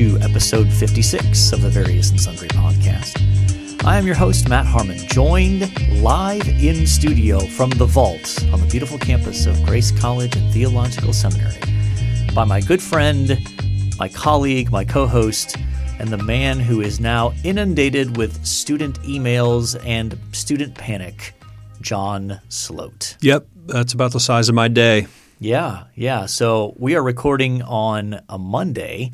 to episode 56 of the Various and Sundry podcast. I am your host, Matt Harmon, joined live in studio from the vault on the beautiful campus of Grace College and Theological Seminary by my good friend, my colleague, my co host, and the man who is now inundated with student emails and student panic, John Sloat. Yep, that's about the size of my day. Yeah, yeah. So we are recording on a Monday,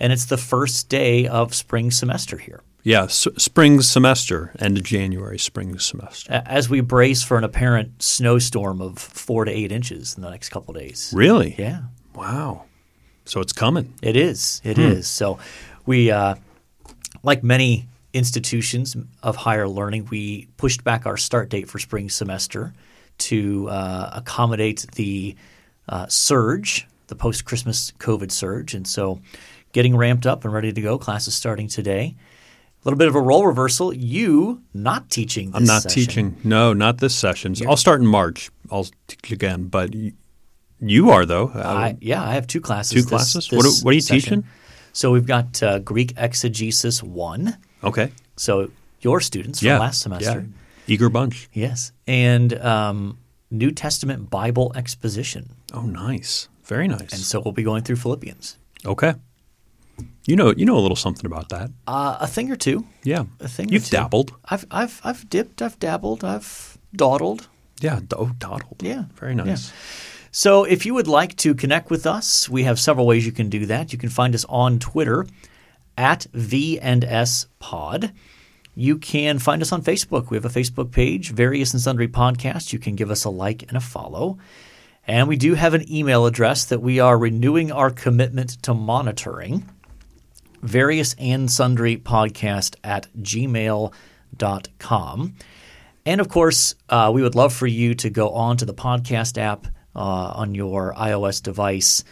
and it's the first day of spring semester here. Yeah, s- spring semester, end of January, spring semester. As we brace for an apparent snowstorm of four to eight inches in the next couple days. Really? Yeah, Wow. So it's coming. it is. It is. So we, uh, like many institutions of higher learning, we pushed back our start date for spring semester to uh, accommodate the uh, surge, the post Christmas COVID surge. And so getting ramped up and ready to go. Classes starting today. A little bit of a role reversal. You not teaching this I'm not session. teaching. No, not this session. I'll start in March. I'll teach again. But you are, though. I, yeah, I have two classes. Two this- classes? this What are- what are you session. teaching? So we've got uh, Greek exegesis one. okay. So your students from Yeah. last semester. Yeah. Eager bunch. Yes. And um, New Testament Bible exposition. Oh, nice. Very nice. And so we'll be going through Philippians. okay. You know, you know a little something about that. Uh, a thing or two. Yeah. A thing You've two. dabbled. I've, I've, I've dipped, I've dabbled, I've dawdled. Yeah. Oh, dawdled. Yeah. Very nice. So if you would like to connect with us, we have several ways you can do that. You can find us on Twitter at V and S Pod. You can find us on Facebook. We have a Facebook page, Various and Sundry Podcast. You can give us a like and a follow. And we do have an email address that we are renewing our commitment to monitoring. Various and Sundry Podcast at gmail.com. And of course, uh, we would love for you to go on to the podcast app uh, on your iOS device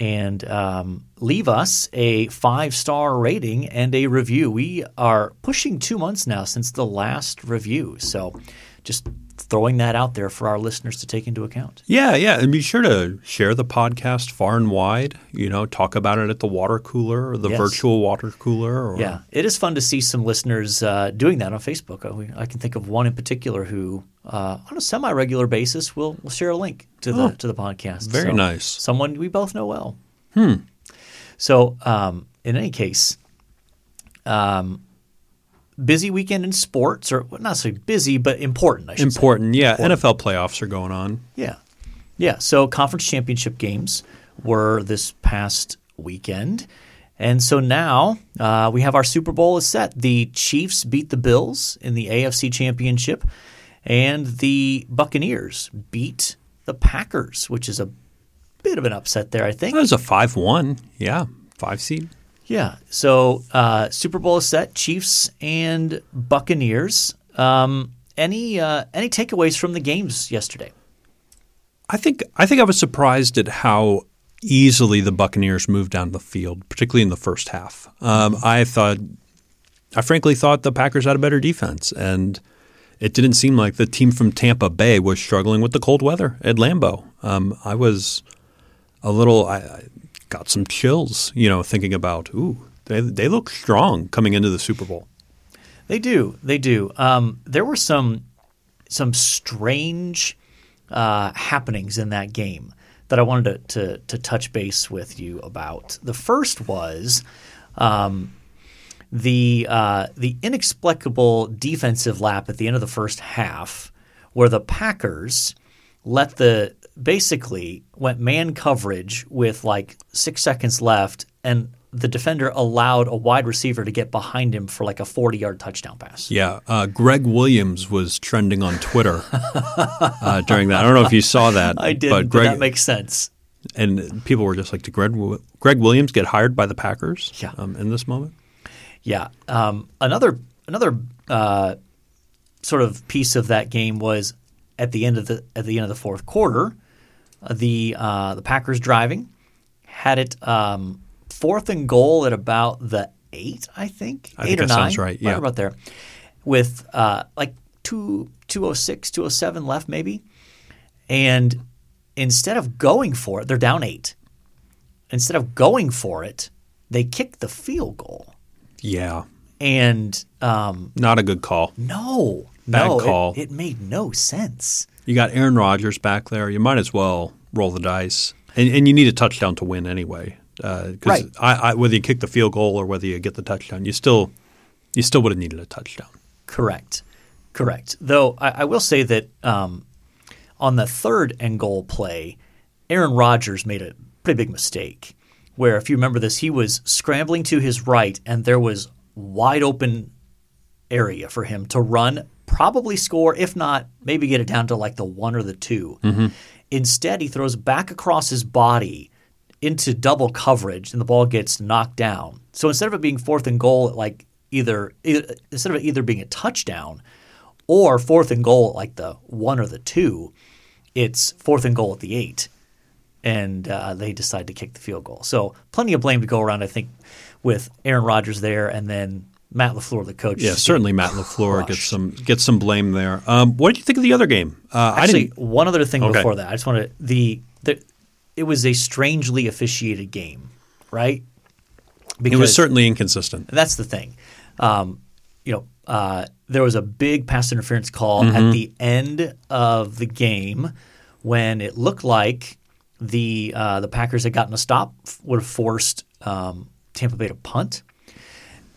and um, leave us a five star rating and a review. We are pushing two months now since the last review. So just throwing that out there for our listeners to take into account. Yeah, yeah, and be sure to share the podcast far and wide. You know, talk about it at the water cooler or the Yes. virtual water cooler. Or, Yeah, it is fun to see some listeners uh, doing that on Facebook. We- I can think of one in particular who, uh, on a semi-regular basis, will will share a link to the Oh, to the podcast. very So, nice. Someone we both know well. Hmm. So, um, in any case, um, busy weekend in sports, or well, not necessarily busy, but important. I should say. important. Yeah, NFL playoffs are going on. Yeah. Yeah. So conference championship games were this past weekend. And so now uh, we have our Super Bowl is set. The Chiefs beat the Bills in the AFC championship, and the Buccaneers beat the Packers, which is a bit of an upset there, I think. That was a five-one. Yeah, five seed. Yeah. So uh, Super Bowl is set. Chiefs and Buccaneers. Um, any uh, any takeaways from the games yesterday? I think I think I was surprised at how easily the Buccaneers moved down the field, particularly in the first half. Um, I thought, I frankly thought the Packers had a better defense, and it didn't seem like the team from Tampa Bay was struggling with the cold weather at Lambeau. Um, I was a little, I, got some chills, you know, thinking about, ooh, they they look strong coming into the Super Bowl. They do. They do. Um, there were some some strange uh, happenings in that game that I wanted to, to to touch base with you about. The first was um, the uh, the inexplicable defensive lap at the end of the first half, where the Packers let the basically went man coverage with like six seconds left, and the defender allowed a wide receiver to get behind him for like a forty yard touchdown pass. Yeah, uh, Gregg Williams was trending on Twitter uh, during that. I don't know if you saw that. I did, but but, Gregg that makes sense. and people were just like, "Did Gregg Gregg Williams get hired by the Packers?" Yeah. Um, in this moment. Yeah. Um, another another uh, sort of piece of that game was at the end of the at the end of the fourth quarter, the uh, the Packers driving had it um, fourth and goal at about the eight, I think, I eight think or that nine, sounds right, yeah. about there, with uh, like two 206, 207 left maybe, and instead of going for it, they're down eight. Instead of going for it, they kicked the field goal, Yeah, and um, not a good call. no, Bad no, it- call. It, made no sense. You got Aaron Rodgers back there. You might as well roll the dice, and, and you need a touchdown to win anyway. Because Right. I, I, whether you kick the field goal or whether you get the touchdown, you still you still would have needed a touchdown. Correct, correct. Though I, I will say that um, on the third and goal play, Aaron Rodgers made a pretty big mistake. Where, if you remember this, he was scrambling to his right, and there was wide open area for him to run, probably score, if not, maybe get it down to like the one or the 2 Instead, he throws back across his body into double coverage, and the ball gets knocked down. So instead of it being fourth and goal, at like either, either instead of it either being a touchdown or fourth and goal at like the one or the two, it's fourth and goal at the eight and uh, they decide to kick the field goal. So plenty of blame to go around, I think, with Aaron Rodgers there, and then Matt Lafleur, the coach. Yeah, certainly Matt Lafleur gets some gets some blame there. Um, what did you think of the other game? Uh, Actually, one other thing Okay. before that, I just want to the, the it was a strangely officiated game, right? It was certainly inconsistent. that's the thing. Um, you know, uh, there was a big pass interference call Mm-hmm. at the end of the game when it looked like the uh, the Packers had gotten a stop, would have forced um, Tampa Bay to punt,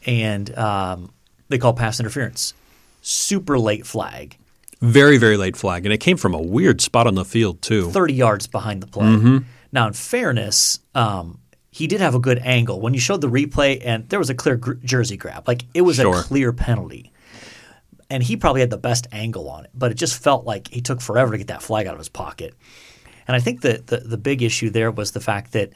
and um, they called pass interference. Super late flag, Very very late flag, and it came from a weird spot on the field too. 30 yards behind the play. Mm-hmm. Now, in fairness, um, he did have a good angle. When you showed the replay, and there was a clear gr- jersey grab, like it was Sure. a clear penalty. And he probably had the best angle on it, but it just felt like he took forever to get that flag out of his pocket. And I think that the, the big issue there was the fact that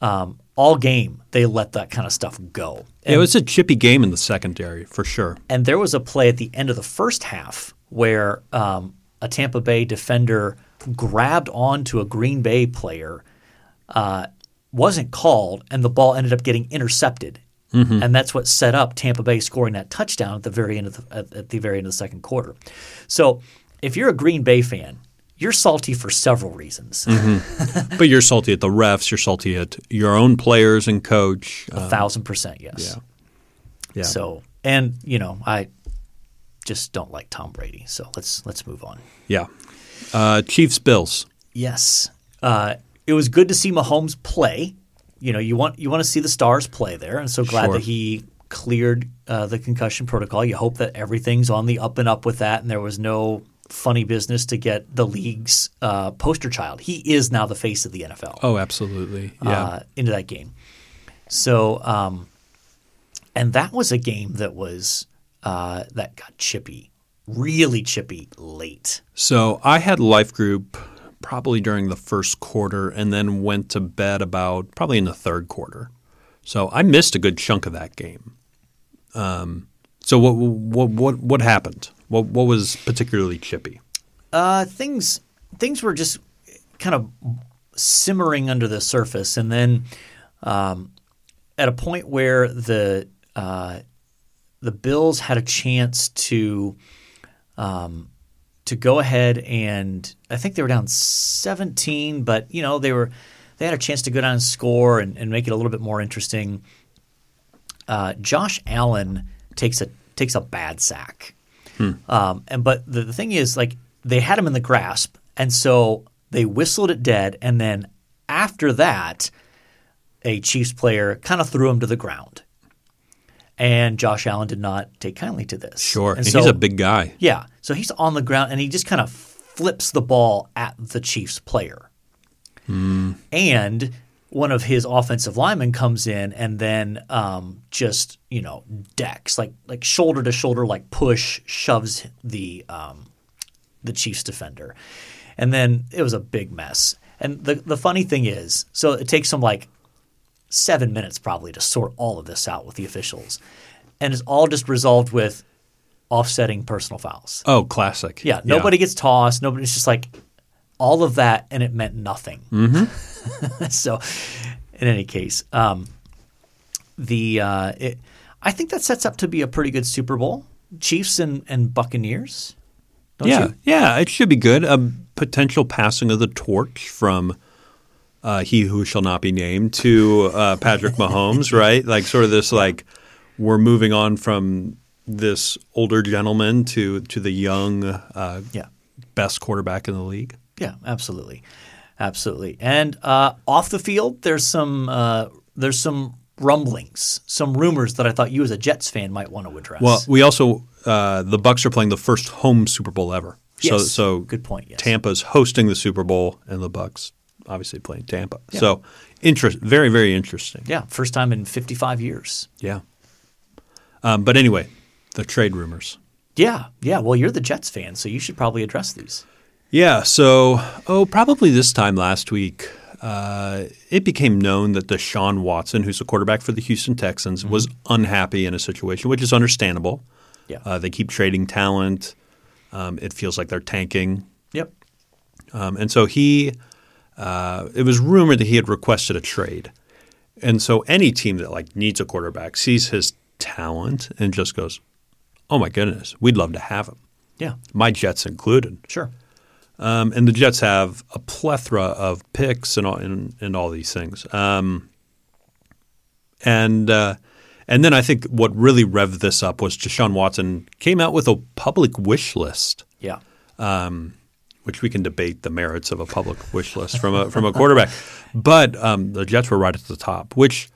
um, all game they let that kind of stuff go. it was a chippy game in the secondary for sure. And there was a play at the end of the first half where um, a Tampa Bay defender grabbed onto a Green Bay player, uh, wasn't called, and the ball ended up getting intercepted. And that's what set up Tampa Bay scoring that touchdown at the very end of the, at the very end of the second quarter. So if you're a Green Bay fan, you're salty for several reasons. But you're salty at the refs. You're salty at your own players and coach. A Uh, thousand percent, yes. yeah. yeah. So, and you know, I just don't like Tom Brady. So let's let's move on. yeah. Uh, Chiefs Bills. Yes, uh, it was good to see Mahomes play. You know, you want you want to see the stars play there, and so glad Sure. that he cleared uh, the concussion protocol. You hope that everything's on the up and up with that, and there was no funny business to get the league's uh, poster child. He is now the face of the NFL Oh, absolutely. Yeah. uh, into that game. So, um, and that was a game that was uh, that got chippy, really chippy late. So I had life group probably during the first quarter and then went to bed about probably in the third quarter. So I missed a good chunk of that game. Um, so what what what what happened? What what was particularly chippy? Uh, things things were just kind of simmering under the surface, and then um, at a point where the uh, the Bills had a chance to um, to go ahead and I think they were down 17, but you know they were they had a chance to go down and score and, and make it a little bit more interesting. Uh, Josh Allen takes a takes a bad sack. Um, and but the, the thing is, like they had him in the grasp, and so they whistled it dead, and then after that, a Chiefs player kind of threw him to the ground, and Josh Allen did not take kindly to this. Sure, and, and he's a big guy. yeah, so he's on the ground, and he just kind of flips the ball at the Chiefs player, and one of his offensive linemen comes in and then um, just you know decks like like shoulder to shoulder like push shoves the um, the Chiefs defender, and then it was a big mess. And the the funny thing is, so it takes them like seven minutes probably to sort all of this out with the officials, and it's all just resolved with offsetting personal fouls. Oh, classic. Yeah, nobody gets tossed. Nobody's just like all of that, and it meant nothing. Mm-hmm. so, in any case, um, the uh, it, I think that sets up to be a pretty good Super Bowl. Chiefs and, and Buccaneers. Don't yeah, you? yeah, it should be good. A potential passing of the torch from uh, he who shall not be named to uh, Patrick Mahomes, right? Like sort of this like we're moving on from this older gentleman to to the young uh, Yeah. best quarterback in the league. Yeah, absolutely, absolutely. And uh, off the field, there's some uh, there's some rumblings, some rumors that I thought you as a Jets fan might want to address. Well, we also uh, the Bucks are playing the first home Super Bowl ever. So Yes. so Good point, yes. Tampa's hosting the Super Bowl, and the Bucks obviously playing Tampa. So interest, very very interesting. yeah, first time in 55 years. Yeah. Um, but anyway, the trade rumors. Yeah, yeah. Well, you're the Jets fan, so you should probably address these. Yeah. So, oh, probably this time last week, uh, it became known that Deshaun Watson, who's the quarterback for the Houston Texans, was unhappy in a situation, which is understandable. Yeah. Uh, they keep trading talent. Um, it feels like they're tanking. Yep. Um, and so he, uh, it was rumored that he had requested a trade. And so any team that like needs a quarterback sees his talent and just goes, "Oh my goodness, we'd love to have him." Yeah. My Jets included. Sure. Um, and the Jets have a plethora of picks and all, and, and all these things. Um, and uh, and then I think what really revved this up was Deshaun Watson came out with a public wish list, Yeah. which we can debate the merits of a public wish list from a from a quarterback. But um, the Jets were right at the top, which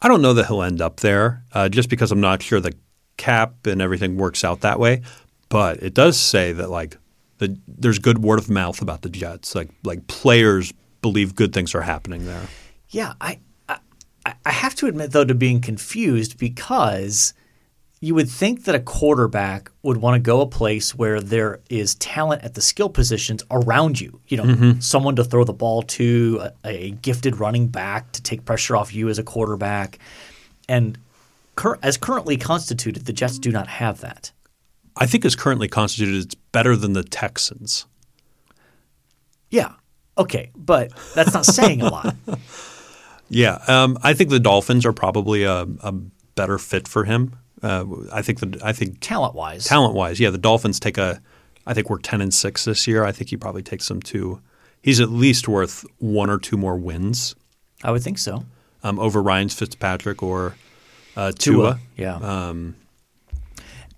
I don't know that he'll end up there, uh, just because I'm not sure the cap and everything works out that way. But it does say that like the, there's good word of mouth about the Jets, like like players believe good things are happening there. Yeah, I, I I have to admit though to being confused because you would think that a quarterback would want to go a place where there is talent at the skill positions around you. You know, mm-hmm. someone to throw the ball to, a, a gifted running back to take pressure off you as a quarterback, and cur- as currently constituted, the Jets do not have that. I think is currently constituted, it's better than the Texans. Yeah, okay, but that's not saying a lot. Yeah, um, I think the Dolphins are probably a, a better fit for him. Uh, I think the I think Talent wise, talent wise, yeah, the Dolphins take a. I think we're ten and six this year. I think he probably takes them to. He's at least worth one or two more wins I would think so. um, over Ryan's Fitzpatrick or uh, Tua. Yeah.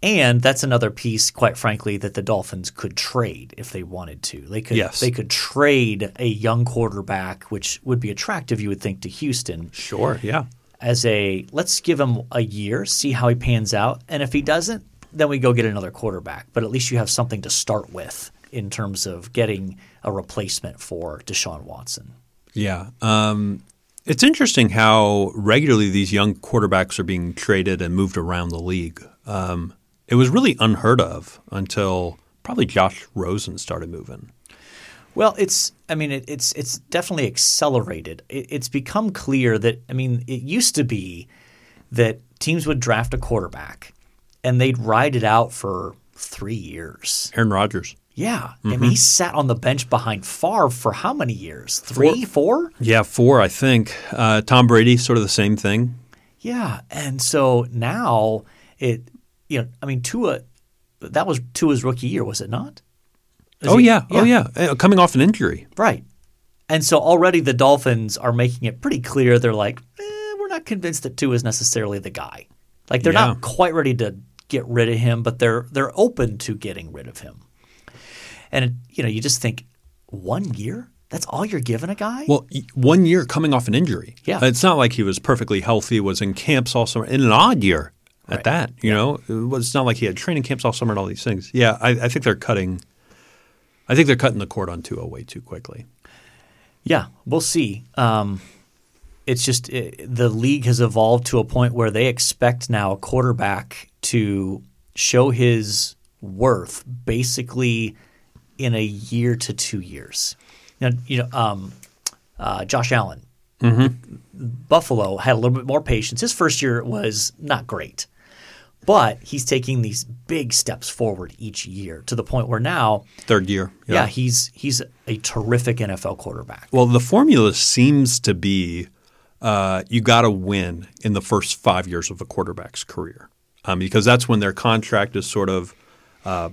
And that's another piece, quite frankly, that the Dolphins could trade if they wanted to. They could Yes. they could trade a young quarterback, which would be attractive, you would think, to Houston Sure, yeah, as a let's give him a year, see how he pans out, and if he doesn't, then we go get another quarterback. But at least you have something to start with in terms of getting a replacement for Deshaun Watson. yeah. Um, it's interesting how regularly these young quarterbacks are being traded and moved around the league. Um, it was really unheard of until probably Josh Rosen started moving. Well, it's I mean it, it's it's definitely accelerated. It, it's become clear that I mean it used to be that teams would draft a quarterback and they'd ride it out for three years. Aaron Rodgers. Yeah, I mean he sat on the bench behind Favre for how many years? Three, four? Yeah, four, I think. Uh, Tom Brady, sort of the same thing. Yeah, and so now it you know I mean Tua that was Tua's rookie year, was it not? Is oh he- yeah, oh yeah, Uh, coming off an injury. Right. And so already the Dolphins are making it pretty clear they're like, eh, we're not convinced that Tua is necessarily the guy. Like they're Yeah. not quite ready to get rid of him, but they're they're open to getting rid of him. And it, you know, you just think one year? That's all you're giving a guy? Well, one year coming off an injury. Yeah. it's not like he was perfectly healthy. Was in camps all summer. In an odd year at Right. that. You know, it was it's not like he had training camps all summer and all these things. Yeah, I, I think they're cutting. I think they're cutting the cord on Tua way too quickly. Yeah, we'll see. Um, it's just uh the league has evolved to a point where they expect now a quarterback to show his worth basically in a year to two years. Now, you know, um, uh, Josh Allen, Buffalo had a little bit more patience. His first year was not great, but he's taking these big steps forward each year to the point where now, Third year. yeah, he's he's a terrific NFL quarterback. Well, the formula seems to be uh, you got to win in the first five years of a quarterback's career um, because that's when their contract is sort of uh,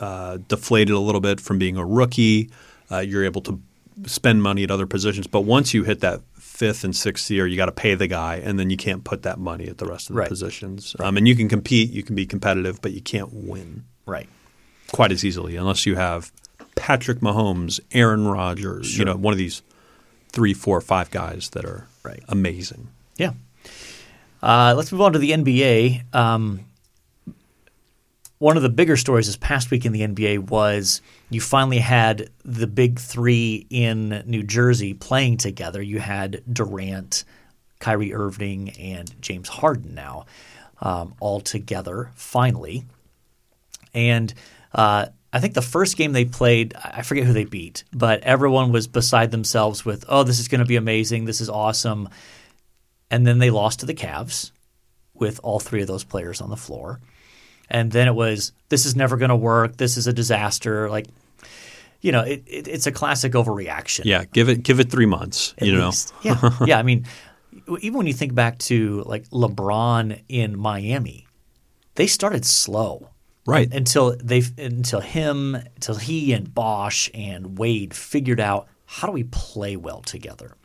uh, deflated a little bit from being a rookie. Uh, you're able to spend money at other positions. But once you hit that fifth and sixth year, you got to pay the guy, and then you can't put that money at the rest of the Right. positions. Um, and you can compete, you can be competitive, but you can't win Right. quite as easily unless you have Patrick Mahomes, Aaron Rodgers, you Sure. know, one of these three, four, five guys that are Right. amazing. Yeah. Uh, let's move on to the NBA. Um, one of the bigger stories this past week in the NBA was you finally had the big three in New Jersey playing together. You had Durant, Kyrie Irving, and James Harden now um, all together finally. And uh, I think the first game they played, I forget who they beat, but everyone was beside themselves with, oh, this is going to be amazing. This is awesome. And then they lost to the Cavs with all three of those players on the floor. And then it was, this is never going to work. This is a disaster. Like, you know, it, it, it's a classic overreaction. Yeah, give it give it three months. at you know. Yeah. yeah. I mean, even when you think back to like LeBron in Miami, they started slow. Right. Until they until him until he and Bosh and Wade figured out how do we play well together.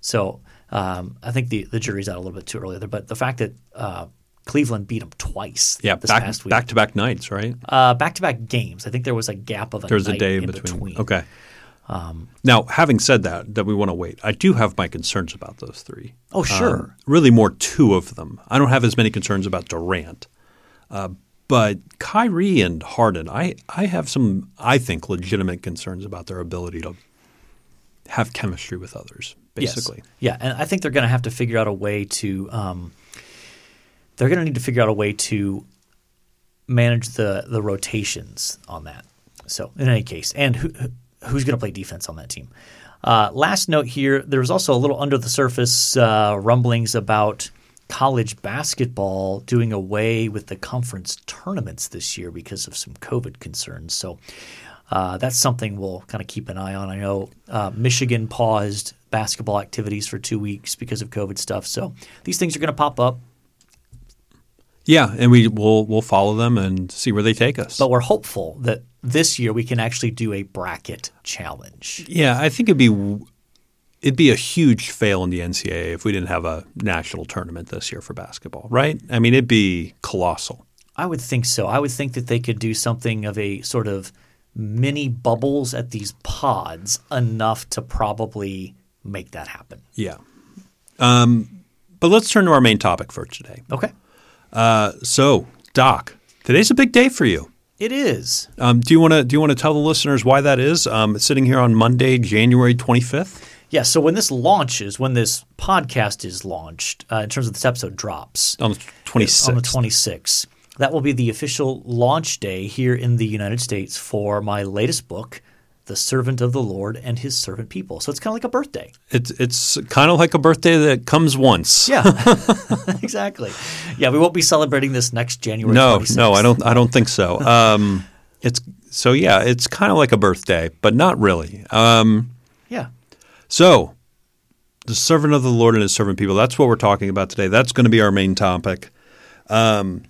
So um, I think the the jury's out a little bit too early there, but the fact that uh, Cleveland beat them twice yeah, this back past week, back to back nights, right? uh, back-to-back games. I think there was a gap of a There was a day in between. between. Okay. now, having said that, that we want to wait, I do have my concerns about those three. Oh, sure. Um, really, more two of them. I don't have as many concerns about Durant, uh, but Kyrie and Harden, I I have some, I think, legitimate concerns about their ability to have chemistry with others. Basically, Yes. Yeah, and I think they're going to have to figure out a way to. Um, they're going to need to figure out a way to manage the the rotations on that. So, in any case, and who who's going to play defense on that team? Uh, last note here: there was also a little under the surface uh, rumblings about college basketball doing away with the conference tournaments this year because of some COVID concerns. So. Uh, that's something we'll kind of keep an eye on. I know uh, Michigan paused basketball activities for two weeks because of COVID stuff. So these things are going to pop up, yeah, and we will we'll follow them and see where they take us. but we're hopeful that this year we can actually do a bracket challenge. Yeah, I think it'd be it'd be a huge fail in the NCAA if we didn't have a national tournament this year for basketball, right? I mean, it'd be colossal. I would think so. I would think that they could do something of a sort of mini bubbles at these pods enough to probably make that happen. Yeah. Um, but let's turn to our main topic for today. Okay. Uh, so, Doc, today's a big day for you. It is. Um, do you want to do you want to tell the listeners why that is? Um, it's sitting here on Monday, January twenty fifth. Yeah. So when this launches, when this podcast is launched, uh, in terms of this episode drops, On the twenty on the 26th. That will be the official launch day here in the United States for my latest book, The Servant of the Lord and His Servant People. So it's kind of like a birthday. It's it's kind of like a birthday that comes once. Yeah, exactly. Yeah, we won't be celebrating this next January. No, 26th. no, I don't. I don't think so. Um, it's so yeah, it's kind of like a birthday, but not really. Um, Yeah, so, the servant of the Lord and his servant people. That's what we're talking about today. That's going to be our main topic. Um,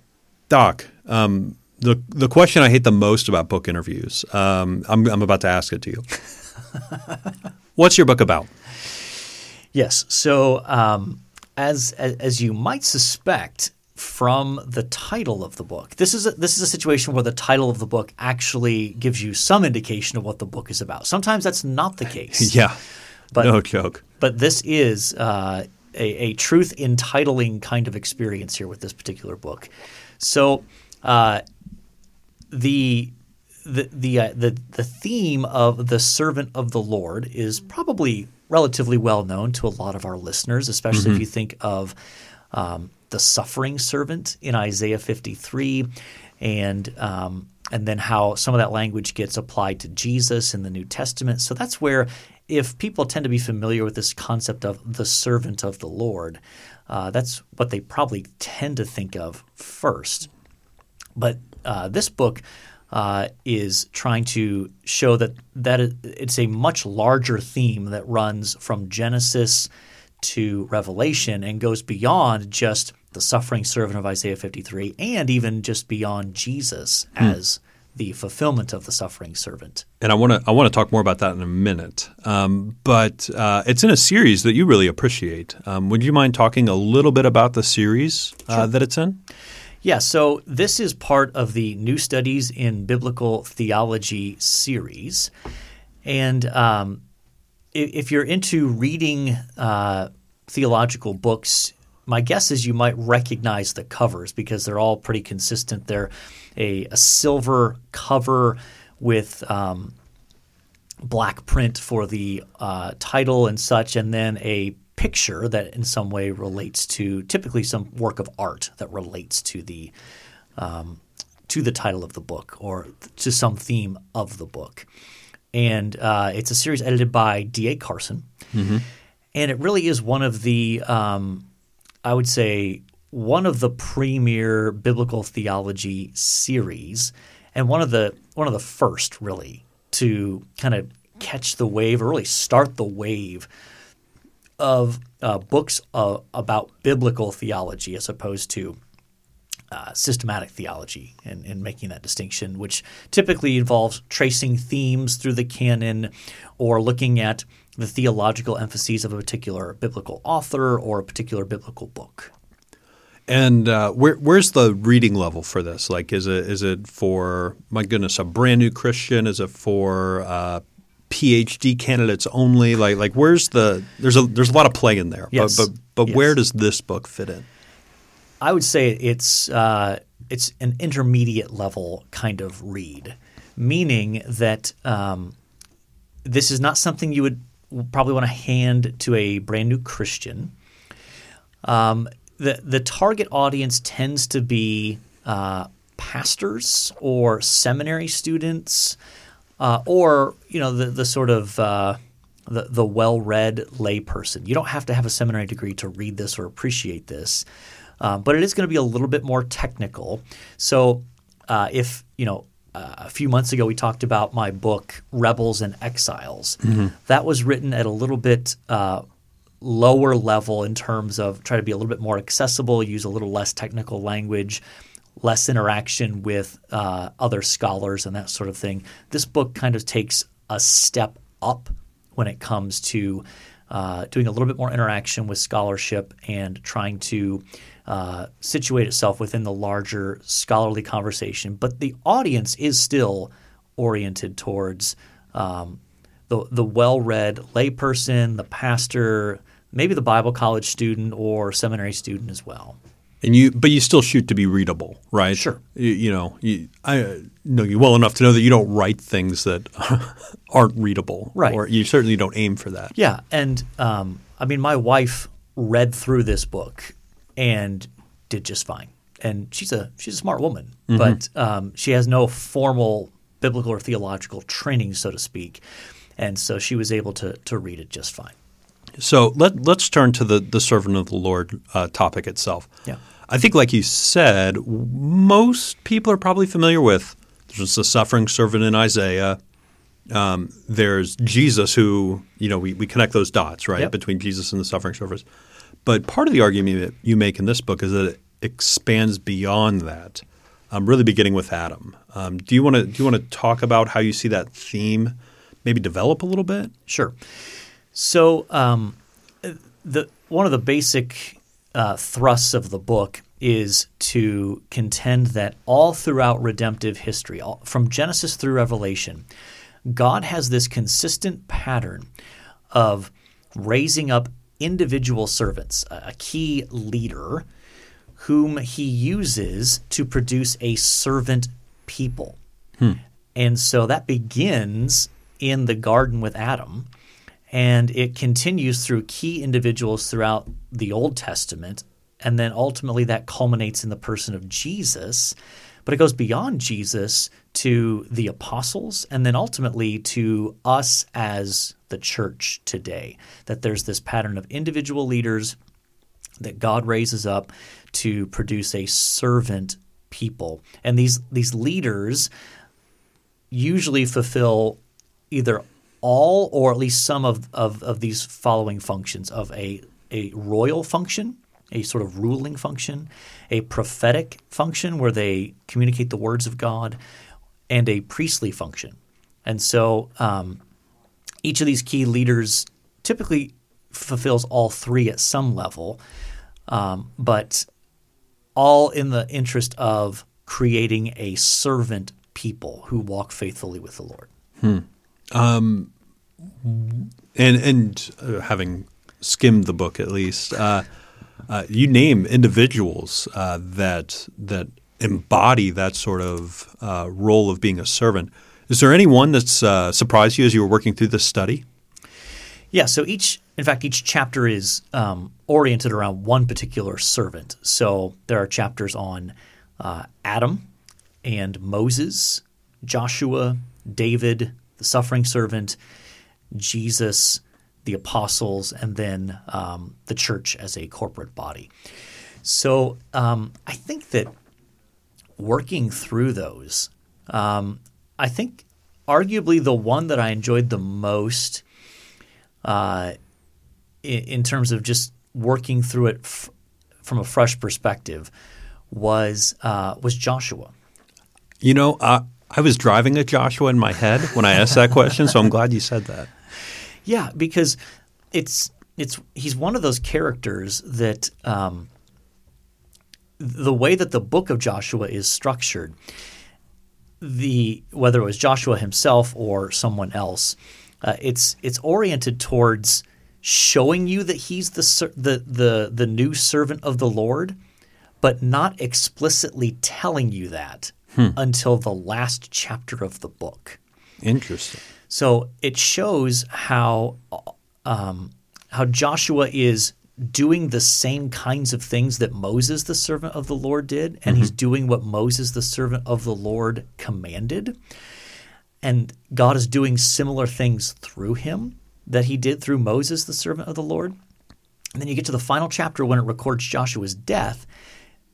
Doc, um, the the question I hate the most about book interviews. Um, I'm I'm about to ask it to you. What's your book about? yes. So um, as, as as you might suspect from the title of the book, this is a, this is a situation where the title of the book actually gives you some indication of what the book is about. Sometimes that's not the case. Yeah, But- no joke. but this is uh, a, a truth entitling kind of experience here with this particular book. So uh, the the the, uh, the the theme of the servant of the Lord is probably relatively well known to a lot of our listeners, especially if you think of um, the suffering servant in Isaiah 53, and um, and then how some of that language gets applied to Jesus in the New Testament. So that's where, if people tend to be familiar with this concept of the servant of the Lord, uh, that's what they probably tend to think of first. But uh, this book uh, is trying to show that that it's a much larger theme that runs from Genesis to Revelation and goes beyond just the suffering servant of Isaiah 53 and even just beyond Jesus as the fulfillment of the suffering servant. And I want to I want to talk more about that in a minute. Um, but uh, it's in a series that you really appreciate. Um, would you mind talking a little bit about the series uh, that it's in? Yeah, so this is part of the New Studies in Biblical Theology series. And um, if you're into reading uh, theological books, my guess is you might recognize the covers because they're all pretty consistent. They're a, a silver cover with um, black print for the uh, title and such, and then a picture that in some way relates to typically some work of art that relates to the um, to the title of the book or to some theme of the book. And uh, it's a series edited by D.A. Carson. Mm-hmm. And it really is one of the, um, I would say, one of the premier biblical theology series, and one of the one of the first really to kind of catch the wave or really start the wave of uh, books uh, about biblical theology as opposed to uh, systematic theology and, and, making that distinction, which typically involves tracing themes through the canon or looking at the theological emphases of a particular biblical author or a particular biblical book. And uh, where, where's the reading level for this? Like, is it is it for my goodness a brand new Christian? Is it for uh, PhD candidates only? Like, like where's the there's a there's a lot of play in there. Yes. But but, but yes. where does this book fit in? I would say it's uh, it's an intermediate level kind of read, meaning that um, this is not something you would probably want to hand to a brand new Christian. Um, the the target audience tends to be uh, pastors or seminary students, uh, or you know the the sort of uh, the the well read layperson. You don't have to have a seminary degree to read this or appreciate this, uh, but it is going to be a little bit more technical. So uh, if you know. Uh, a few months ago, we talked about my book "Rebels and Exiles." Mm-hmm. That was written at a little bit lower level in terms of try to be a little bit more accessible, use a little less technical language, less interaction with uh, other scholars and that sort of thing. This book kind of takes a step up when it comes to uh, doing a little bit more interaction with scholarship and trying to uh, situate itself within the larger scholarly conversation. But the audience is still oriented towards um, the, the well read layperson, the pastor, maybe the Bible college student or seminary student as well. And you, but you still shoot to be readable, right? Sure. You, you know, you, I know you well enough to know that you don't write things that aren't readable, right? Or you certainly don't aim for that. Yeah, and um, I mean, my wife read through this book and did just fine. And she's a she's a smart woman, mm-hmm. but um, she has no formal biblical or theological training, so to speak, and so she was able to to read it just fine. So let let's turn to the the servant of the Lord uh, topic itself. Yeah, I think, like you said, most people are probably familiar with. There's the suffering servant in Isaiah. Um, there's Jesus, who you know we, we connect those dots right yep. between Jesus and the suffering servant. But part of the argument that you make in this book is that it expands beyond that, um, really beginning with Adam. Um, do you want to do you want to talk about how you see that theme maybe develop a little bit? Sure. So um, the one of the basic uh, thrusts of the book is to contend that all throughout redemptive history, all, from Genesis through Revelation, God has this consistent pattern of raising up individual servants, a key leader whom he uses to produce a servant people. Hmm. And so that begins in the garden with Adam and it continues through key individuals throughout the Old Testament. And then ultimately that culminates in the person of Jesus. But it goes beyond Jesus to the apostles and then ultimately to us as the church today. That there's this pattern of individual leaders that God raises up to produce a servant people. And these, these leaders usually fulfill either all or at least some of, of, of these following functions of a, a royal function, a sort of ruling function, a prophetic function where they communicate the words of God, and a priestly function. And so um, each of these key leaders typically fulfills all three at some level, um, but all in the interest of creating a servant people who walk faithfully with the Lord. And and uh, having skimmed the book at least, uh, uh, you name individuals uh, that that embody that sort of uh, role of being a servant. Is there anyone that's uh, surprised you as you were working through this study? Yeah, so each, in fact, each chapter is um, oriented around one particular servant. So there are chapters on Adam and Moses, Joshua, David, the suffering servant, Jesus, the apostles, and then um, the church as a corporate body. So um, I think that working through those, um, I think arguably the one that I enjoyed the most uh, in, in terms of just working through it f- from a fresh perspective was uh, was Joshua. You know, I was driving a Joshua in my head when I asked that question, so I'm glad you said that. Yeah, because it's it's he's one of those characters that um, the way that the book of Joshua is structured, the whether it was Joshua himself or someone else, uh, it's it's oriented towards showing you that he's the the the the new servant of the Lord, but not explicitly telling you that until the last chapter of the book. Interesting. So it shows how um, how Joshua is doing the same kinds of things that Moses, the servant of the Lord, did, and he's doing what Moses, the servant of the Lord, commanded. And God is doing similar things through him that he did through Moses, the servant of the Lord. And then you get to the final chapter when it records Joshua's death,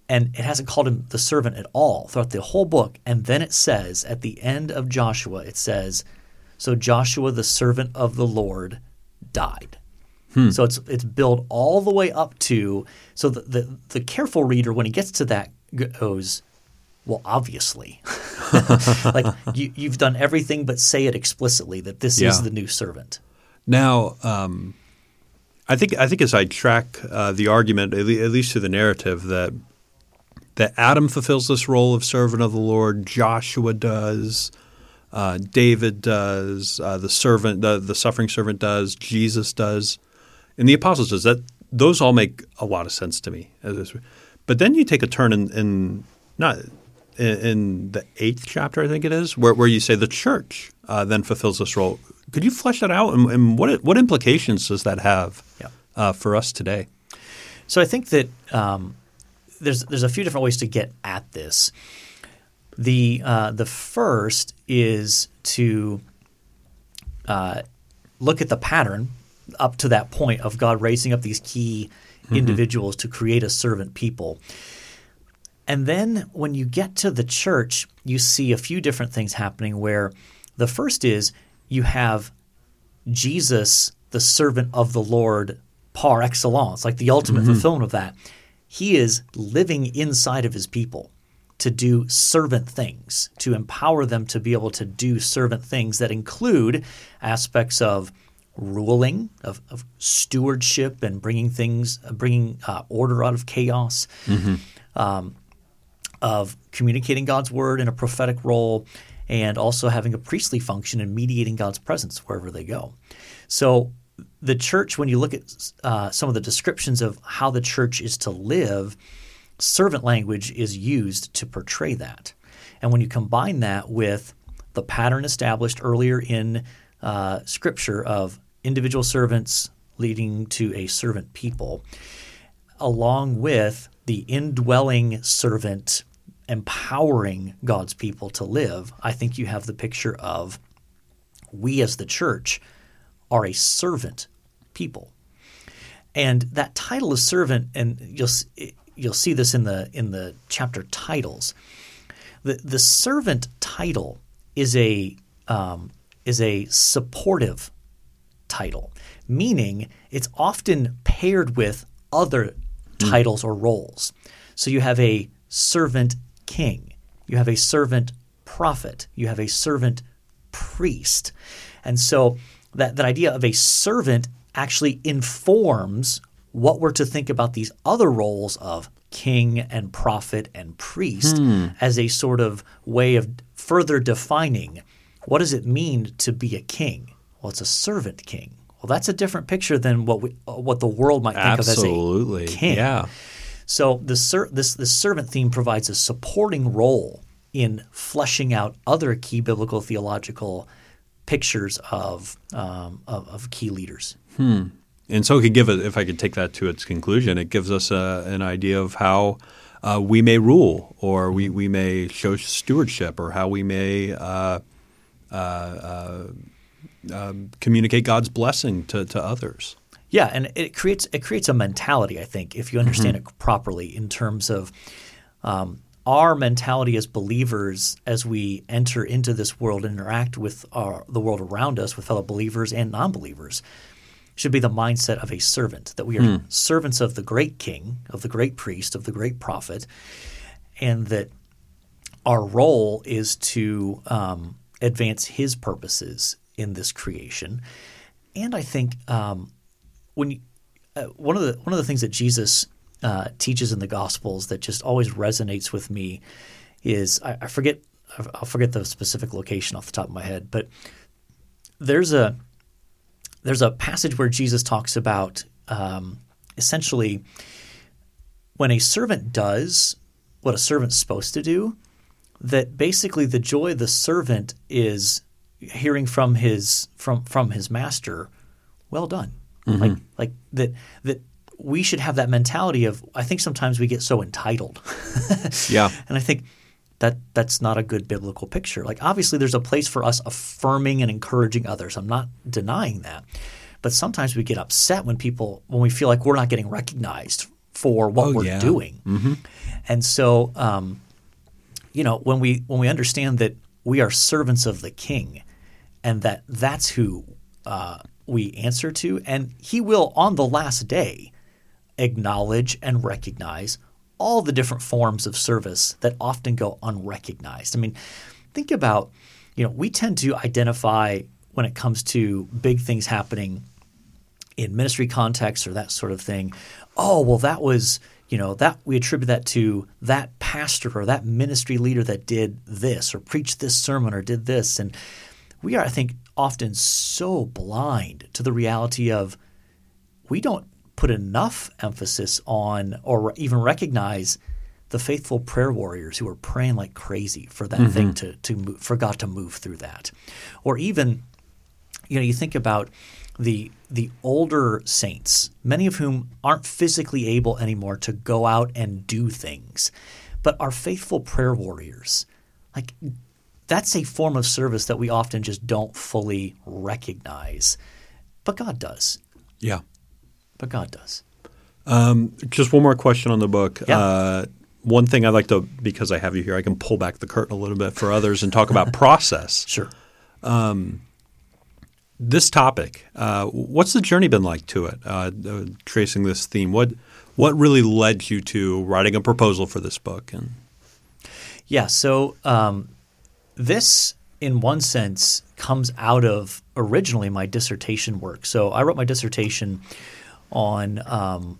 and it hasn't called him the servant at all throughout the whole book. And then it says at the end of Joshua, it says, So Joshua, the servant of the Lord, died. So it's it's built all the way up to so the, the the careful reader when he gets to that goes, well, obviously, like you, you've done everything but say it explicitly that this is the new servant. Now, um, I think I think as I track uh, the argument, at, le- at least through the narrative, that that Adam fulfills this role of servant of the Lord, Joshua does, uh, David does, uh, the servant, the, the suffering servant does, Jesus does, and the apostles does. That those all make a lot of sense to me. But then you take a turn in, in not in, in the eighth chapter, I think it is, where, where you say the church uh, then fulfills this role. Could you flesh that out, and, and what what implications does that have Yeah. uh, for us today? So I think that um, there's there's a few different ways to get at this. The uh, the first is to uh, look at the pattern up to that point of God raising up these key individuals to create a servant people. And then when you get to the church, you see a few different things happening where the first is you have Jesus, the servant of the Lord par excellence, like the ultimate fulfillment of that. He is living inside of his people to do servant things, to empower them to be able to do servant things that include aspects of ruling, of, of stewardship, and bringing things, uh, bringing uh, order out of chaos, um, of communicating God's word in a prophetic role, and also having a priestly function and mediating God's presence wherever they go. So, the church, when you look at uh, some of the descriptions of how the church is to live, servant language is used to portray that. And when you combine that with the pattern established earlier in uh, Scripture of individual servants leading to a servant people, along with the indwelling servant empowering God's people to live, I think you have the picture of we as the church are a servant people. And that title of servant, and you'll you'll see this in the in the chapter titles. The the servant title is a um, is a supportive title, meaning it's often paired with other titles or roles. So you have a servant king, you have a servant prophet, you have a servant priest. And so that, that idea of a servant actually informs what we're to think about these other roles of king and prophet and priest as a sort of way of further defining what does it mean to be a king? Well, it's a servant king. Well, that's a different picture than what we, uh, what the world might think Absolutely. of as a king. Yeah. So the ser- this this servant theme provides a supporting role in fleshing out other key biblical theological pictures of um, of, of key leaders. And so it could give it, if I could take that to its conclusion, it gives us a, an idea of how uh, we may rule or we, we may show stewardship or how we may uh, uh, uh, um, communicate God's blessing to, to others. Yeah, and it creates it creates a mentality. I think if you understand it properly, in terms of um, our mentality as believers, as we enter into this world and interact with our, the world around us, with fellow believers and non-believers, should be the mindset of a servant. That we are servants of the great King, of the great priest, of the great prophet, and that our role is to um, advance His purposes in this creation. And I think um, when you, uh, one of the one of the things that Jesus uh, teaches in the Gospels that just always resonates with me is I, I forget I'll forget the specific location off the top of my head, but there's a there's a passage where Jesus talks about um, essentially when a servant does what a servant's supposed to do, that basically the joy of the servant is hearing from his from from his master, well done. Like like that that we should have that mentality of I think sometimes we get so entitled. Yeah. And I think that that's not a good biblical picture. Like obviously there's a place for us affirming and encouraging others. I'm not denying that. But sometimes we get upset when people when we feel like we're not getting recognized for what Oh, we're yeah. doing. And so um, you know, when we when we understand that we are servants of the king and that that's who uh, we answer to and he will on the last day acknowledge and recognize all the different forms of service that often go unrecognized. I mean, think about, you know, we tend to identify when it comes to big things happening in ministry context or that sort of thing. Oh, well, that was, you know, that we attribute that to that pastor or that ministry leader that did this or preached this sermon or did this. And we are, I think, often so blind to the reality of we don't put enough emphasis on or even recognize the faithful prayer warriors who are praying like crazy for that mm-hmm. thing to to move, for God to move through that, or even you know you think about the the older saints, many of whom aren't physically able anymore to go out and do things, but are faithful prayer warriors. Like that's a form of service that we often just don't fully recognize, but God does. Yeah. But God does. Just one more question on the book. Yeah. Uh, one thing I'd like to, because I have you here, I can pull back the curtain a little bit for others and talk about process. Sure. This topic, uh, what's the journey been like to it, uh, uh, tracing this theme? What what really led you to writing a proposal for this book? And Yeah. So um, this, in one sense, comes out of originally my dissertation work. So I wrote my dissertation on um,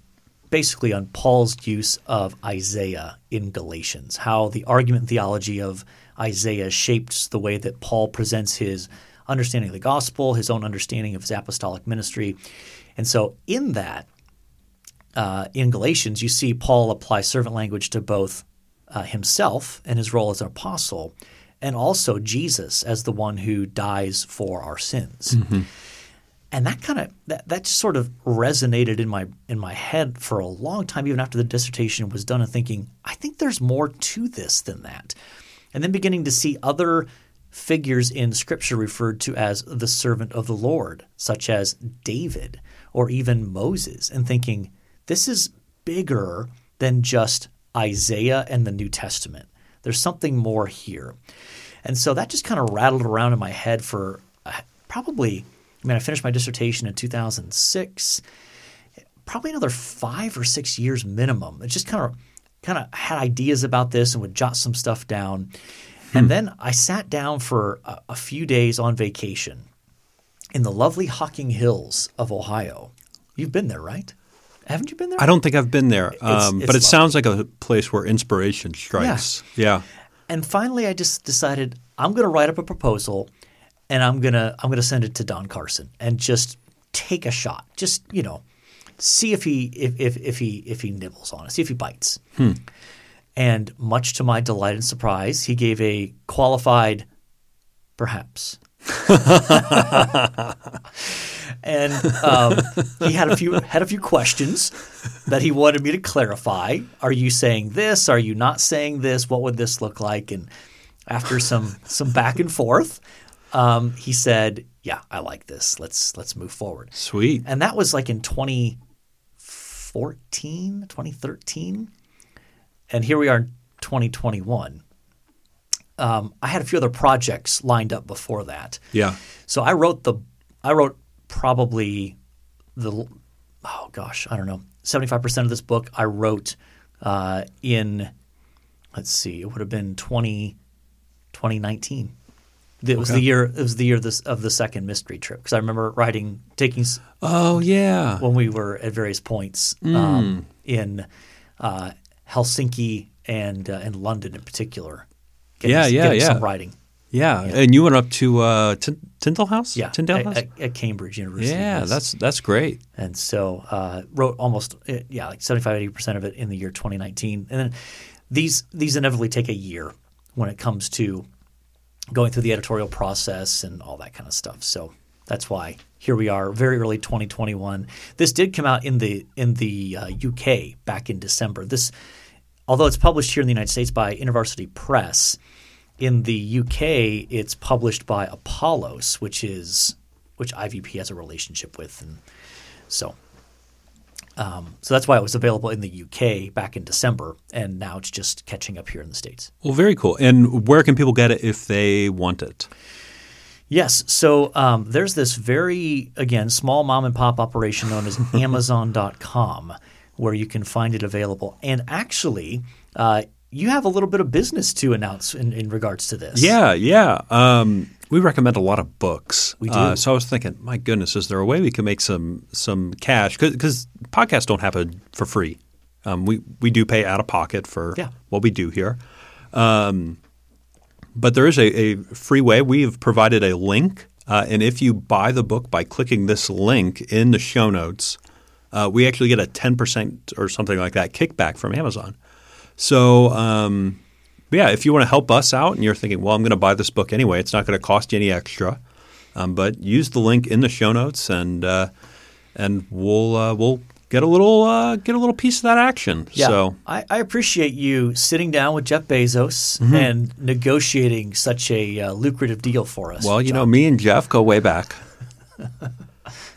basically on Paul's use of Isaiah in Galatians, how the argument theology of Isaiah shaped the way that Paul presents his understanding of the gospel, his own understanding of his apostolic ministry. And so in that, uh, in Galatians, you see Paul apply servant language to both uh, himself and his role as an apostle, and also Jesus as the one who dies for our sins. And that kind of that, that sort of resonated in my in my head for a long time, even after the dissertation was done, and thinking, I think there's more to this than that. And then beginning to see other figures in Scripture referred to as the servant of the Lord, such as David or even Moses, and thinking, this is bigger than just Isaiah and the New Testament. There's something more here. And so that just kind of rattled around in my head for uh, probably, I mean, I finished my dissertation in 2006, probably another five or six years minimum. It just kind of kind of had ideas about this and would jot some stuff down. And then I sat down for a, a few days on vacation in the lovely Hocking Hills of Ohio. You've been there, right? Haven't you been there? I don't think I've been there, um, it's but it lovely. sounds like a place where inspiration strikes. Yeah. And finally, I just decided I'm going to write up a proposal, and I'm gonna I'm gonna send it to Don Carson and just take a shot. Just you know, see if he if if, if he if he nibbles on it, see if he bites. And much to my delight and surprise, he gave a qualified, perhaps. and um, he had a few had a few questions that he wanted me to clarify. Are you saying this? Are you not saying this? What would this look like? And after some some back and forth, um, he said, "Yeah, I like this. Let's let's move forward." Sweet. And that was like in 2014, 2013. And here we are in 2021. Um, I had a few other projects lined up before that. Yeah. So I wrote the I wrote probably the oh gosh, I don't know. 75% of this book I wrote uh, in let's see, it would have been 20 2019. It was the year it was the year this, of the second mystery trip because I remember writing taking Oh yeah. when we were at various points Mm. um, in uh, Helsinki and uh, and London in particular. Getting, Yeah, yeah, yeah. Some writing, yeah. And you went up to uh, Tyndale House? yeah, Tyndale House? at, at Cambridge University. yeah, yes. that's that's great. and so uh, wrote almost uh, yeah like 75 80 percent of it in the year 2019 and then these these inevitably take a year when it comes to going through the editorial process and all that kind of stuff. So that's why here we are very early 2021 this did come out in the in the uh, UK back in December. This although it's published here in the United States by InterVarsity Press in the UK it's published by Apollos which is which IVP has a relationship with. And so, um, so that's why it was available in the UK back in December, and now it's just catching up here in the states. Well, very cool. And where can people get it if they want it? Yes, so um, there's this very again small mom and pop operation known as Amazon.com, where you can find it available. And actually, uh, you have a little bit of business to announce in, in regards to this. Yeah, yeah. Um, we recommend a lot of books. We Uh, do. so I was thinking, my goodness, is there a way we can make some some cash? Because podcasts don't happen for free. Um, we we do pay out of pocket for Yeah. what we do here. Um, but there is a, a free way. We've provided a link, uh, and if you buy the book by clicking this link in the show notes, uh, we actually get a ten percent or something like that kickback from Amazon. So um, yeah, if you want to help us out and you're thinking, well, I'm going to buy this book anyway, it's not going to cost you any extra, um, but use the link in the show notes and uh, and we'll uh, we'll get a little uh, get a little piece of that action. Yeah, So I, I appreciate you sitting down with Jeff Bezos and negotiating such a uh, lucrative deal for us. well, you know, me and Jeff go way back.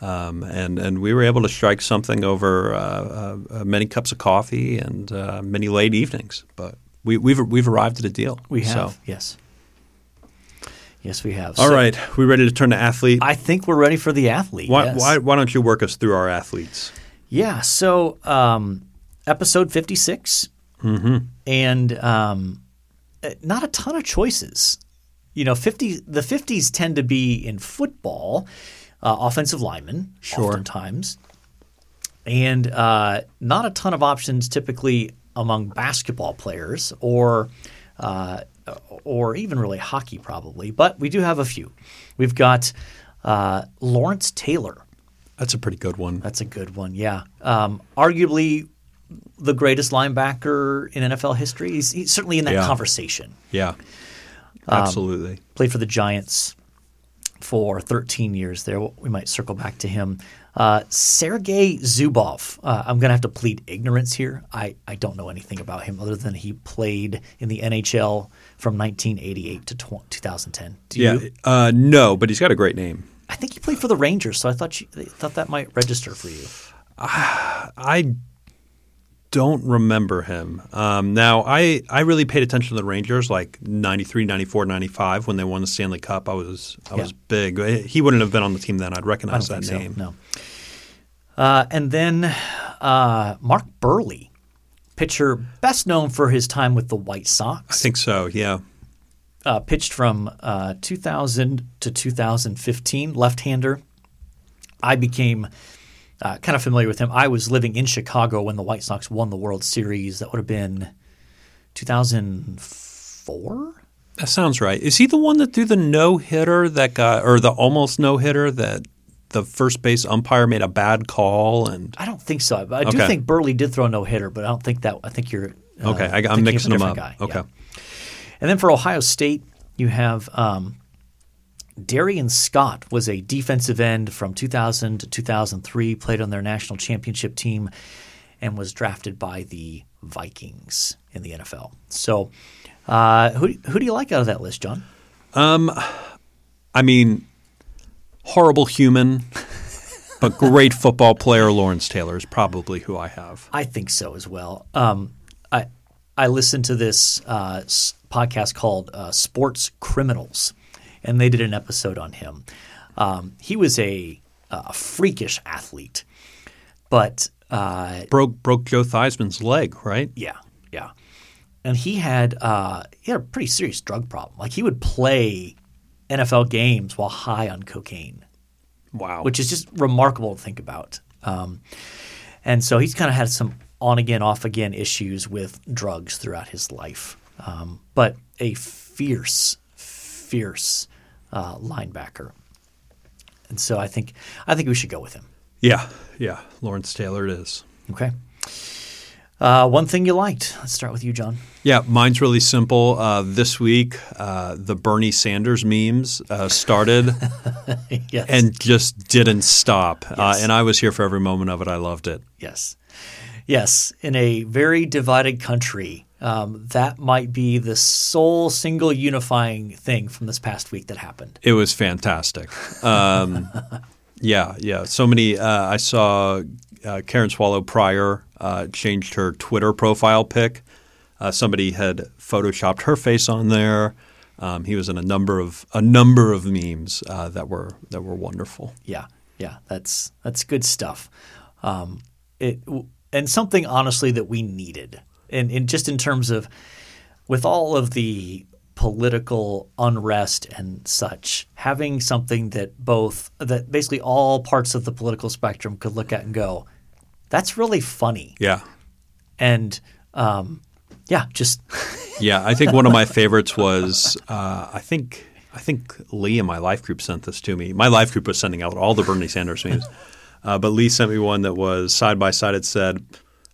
Um, and and we were able to strike something over uh, uh, many cups of coffee and uh, many late evenings, but we, we've we've arrived at a deal. we have So, yes, yes, we have. all So right, we ready to turn to athlete? I think we're ready for the athlete. why, yes. why why don't you work us through our athletes? Yeah. So, um, episode 56. And um, uh, not a ton of choices. You know, 50, the 50s tend to be in football, uh, offensive linemen, Sure. oftentimes. And uh, not a ton of options typically among basketball players or. Uh, or even really hockey, probably, but we do have a few. We've got uh, Lawrence Taylor, That's a pretty good one. that's a good one, yeah. Um, arguably the greatest linebacker in NFL history. He's, he's certainly in that Yeah. conversation. Yeah, absolutely. Played for the Giants for 13 years there. We might circle back to him. Uh, Sergei Zubov. Uh, I'm going to have to plead ignorance here. I, I don't know anything about him other than he played in the NHL from 1988 to tw- 2010. Do yeah, you? uh, no, but he's got a great name. I think he played for the Rangers, so I thought you, thought that might register for you. I don't remember him. Um, now, I, I really paid attention to the Rangers like 93, 94, 95 when they won the Stanley Cup. I was I was big. He wouldn't have been on the team then. I'd recognize that name. so. No. Uh, and then uh, Mark Buehrle, pitcher best known for his time with the White Sox. I think so, yeah. uh, pitched from uh, 2000 to 2015, left-hander. I became uh, kind of familiar with him. I was living in Chicago when the White Sox won the World Series. That would have been 2004. That sounds right. Is he the one that threw the no hitter that got, or the almost no hitter that the first base umpire made a bad call? And I don't think so. I do Okay. think Buehrle did throw a no hitter, but I don't think that. I think you're uh, okay, I, I'm of mixing them up. guy. Okay, Yeah. And then for Ohio State, you have um, Darrion Scott was a defensive end from 2000 to 2003, played on their national championship team, and was drafted by the Vikings in the NFL. So, uh, who who do you like out of that list, John? Um, I mean, horrible human, but great football player. Lawrence Taylor is probably who I have. I think so as well. Um, I I listened to this uh, podcast called uh, Sports Criminals, and they did an episode on him. Um, he was a, a freakish athlete, but uh, Broke broke Joe Theismann's leg, right? yeah, yeah, and he had uh, he had a pretty serious drug problem. Like he would play NFL games while high on cocaine Wow. which is just remarkable to think about. Um, and so he's kind of had some on again, off again issues with drugs throughout his life, um, but a fierce, fierce uh, linebacker. And so I think I think we should go with him. yeah, yeah. Lawrence Taylor it is. Okay. Uh, one thing you liked. Let's start with you, John. Yeah, mine's really simple. Uh, this week, uh, the Bernie Sanders memes uh, started yes. and just didn't stop. Uh, Yes. and I was here for every moment of it. I loved it. Yes. Yes. In a very divided country, um, that might be the sole single unifying thing from this past week that happened. It was fantastic. Um, yeah, yeah. So many. Uh, I saw uh, Karen Swallow Prior uh, changed her Twitter profile pic. Uh, somebody had photoshopped her face on there. Um, he was in a number of a number of memes uh, that were that were wonderful. Yeah. Yeah. That's that's good stuff. Um, it and something honestly that we needed, and, and just in terms of with all of the political unrest and such, having something that both that basically all parts of the political spectrum could look at and go, that's really funny. Yeah, and um, yeah, just yeah. I think one of my favorites was uh, I think I think Lee in my life group sent this to me. My life group was sending out all the Bernie Sanders memes, uh, but Lee sent me one that was side by side. It said.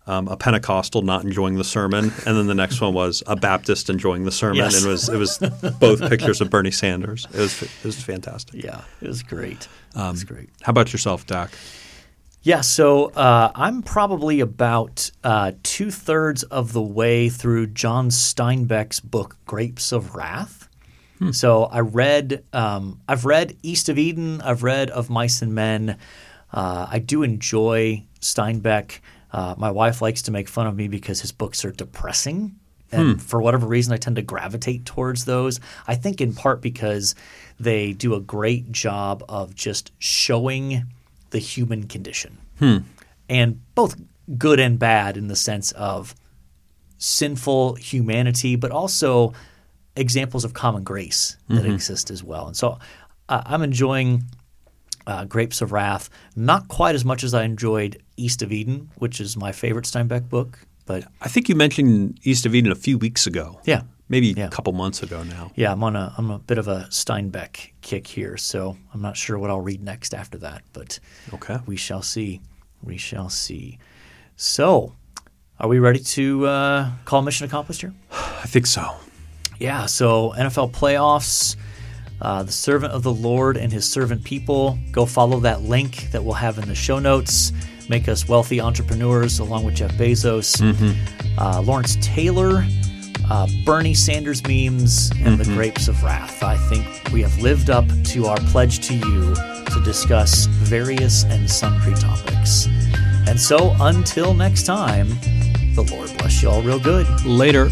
Um, a Pentecostal not enjoying the sermon, and then the next one was a Baptist enjoying the sermon, Yes. and it was it was both pictures of Bernie Sanders. It was it was fantastic. yeah, it was great. it was great. How about yourself, Doc? Yeah, so uh, I'm probably about uh, two thirds of the way through John Steinbeck's book Grapes of Wrath. So I read, um, I've read East of Eden, I've read Of Mice and Men. Uh, I do enjoy Steinbeck. Uh, my wife likes to make fun of me because his books are depressing. And for whatever reason, I tend to gravitate towards those. I think in part because they do a great job of just showing the human condition. And both good and bad in the sense of sinful humanity, but also examples of common grace that exist as well. And so uh, I'm enjoying uh, Grapes of Wrath, not quite as much as I enjoyed East of Eden, which is my favorite Steinbeck book. But I think you mentioned East of Eden a few weeks ago. yeah, maybe Yeah. a couple months ago now. yeah, I'm on a I'm a bit of a Steinbeck kick here, so I'm not sure what I'll read next after that, but Okay. we shall see. We shall see. So, are we ready to uh, call mission accomplished here? I think so. Yeah, so NFL playoffs, uh, the servant of the Lord and his servant people. Go follow that link that we'll have in the show notes. Make us wealthy entrepreneurs along with Jeff Bezos. Uh, Lawrence Taylor, uh, Bernie Sanders memes, and the grapes of wrath. I think we have lived up to our pledge to you to discuss various and sundry topics. And so until next time, the Lord bless you all real good. Later.